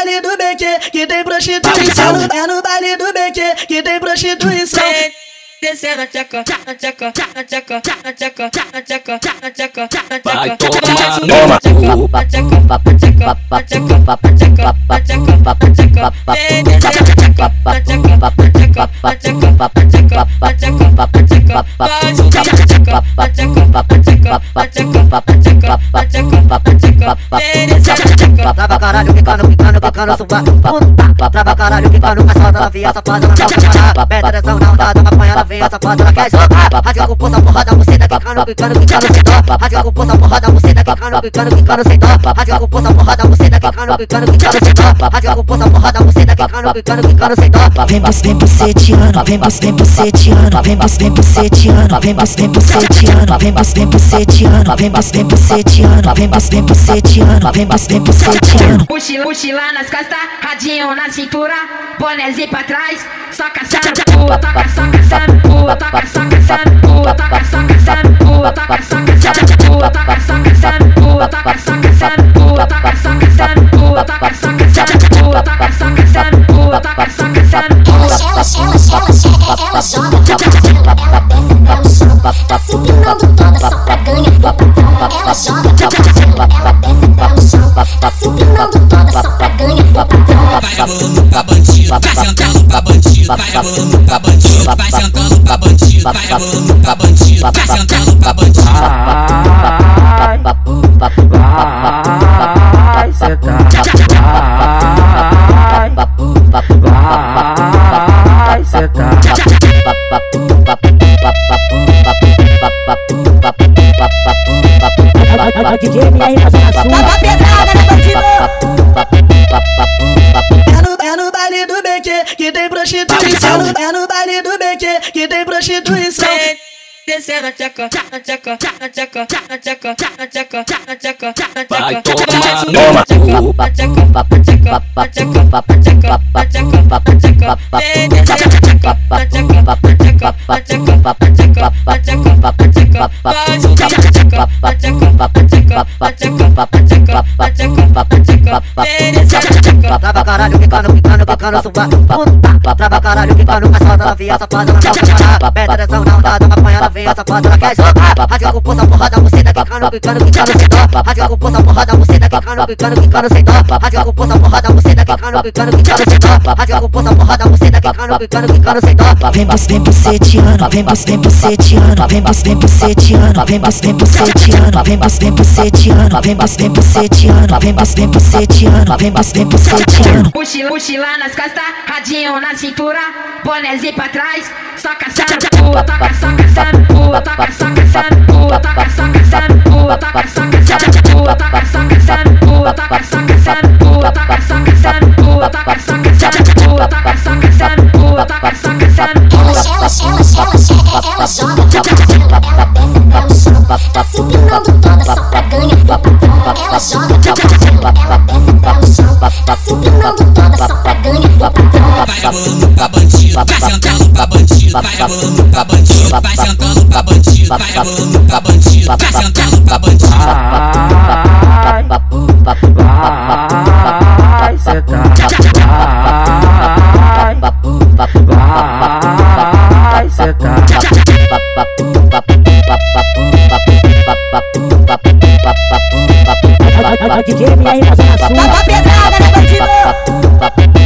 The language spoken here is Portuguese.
baile do BQ que tem prostituição. É no baile do BQ que tem prostituição. Descendo a tcheca, a tcheca, a tcheca, a tcheca, a tcheca, a tcheca, a Toma. A tcheca, a tcheca, a tcheca, Trava caralho, quicando, quicando, bacana, sua puta via safada na parada Pede atenção na rodada, maconha, ela veia safada, ela quer jogar com força, porrada, você quicando, quicando, quicando, sem dó Rasga com força, porrada, você quicando, quicando, quicando, sem dó Rasga com força, porrada, você quicando, quicando, quicando, sem dó Rasga com força, porrada, você quicando, quicando, quicando, sem dó Vem, vem, vem, buceteando, vem, vem, buceteando Vem, vem, vem, buceteando, vem, vem, buceteando vem bus, vem buceteando, vem bus, vem buceteando, vem bus, vem buceteando, vem bus, vem buceteando. Mochila, mochila nas costas, radinho na cintura, bonézinho pra trás, só caçando pua, toca só caçando pua, toca só caçando pua, toca só caçando pua, toca só caçando pua, toca só caçando pua, toca só caçando pua, toca só caçando pua, toca só caçando pua, toca só caçando pua, toca só caçando pua. Ela, ela, ela, ela, ela joga, empinando toda só pra ganhar do patrão. Ela joga, ela desce até o chão, tá se toda só pra ganhar. Vai rebolando pra bandido, vai sentando pra bandido, vai rebolando pra bandido, vai sentando pra bandido, vai rebolando pra bandido, vai sentando Ó DJ aí na zona sul Tava pesada na batida É no baile do BQ que tem prostituição É no baile do BQ que tem prostituição vai tomar Trava caralho, quicando, quicando, quicando, suba Trava caralho, quicando, caçada, ela via safada, ela quer chorar Perde atenção, não dá, dá uma apanhada, vem a safada, ela quer jogar Rasga com força, porrada, quicando, quicando, quicando, sem dó. Rasga com força, porrada, buceta, quicando, quicando, quicando, sem dó. Rasga com força, porrada, buceta, quicando, quicando, quicando, sem dó. Rasga com força, porrada, buceta, quicando, quicando, quicando, sem dó. Vem bus, vem buceteando, vem bus, vem buceteando, vem bus, vem buceteando, vem bus, vem buceteando, vem bus, vem buceteando, vem bus, vem buceteando, vem bus, vem buceteando, vem vem buceteando. Mochila, mochila nas costas, radinho na cintura, bonézinho pra trás, só caçando só caçando pua, toca só caçando ganhar do patrão. Vai rolando pra bandida bandido, vai sentando pra bandido, vai rebolando pra bandido, vai sentando pra bandido, vai rebolando pra bandido, vai sentando pra bandido. Vai, vai sentar, vai, vai sentar. A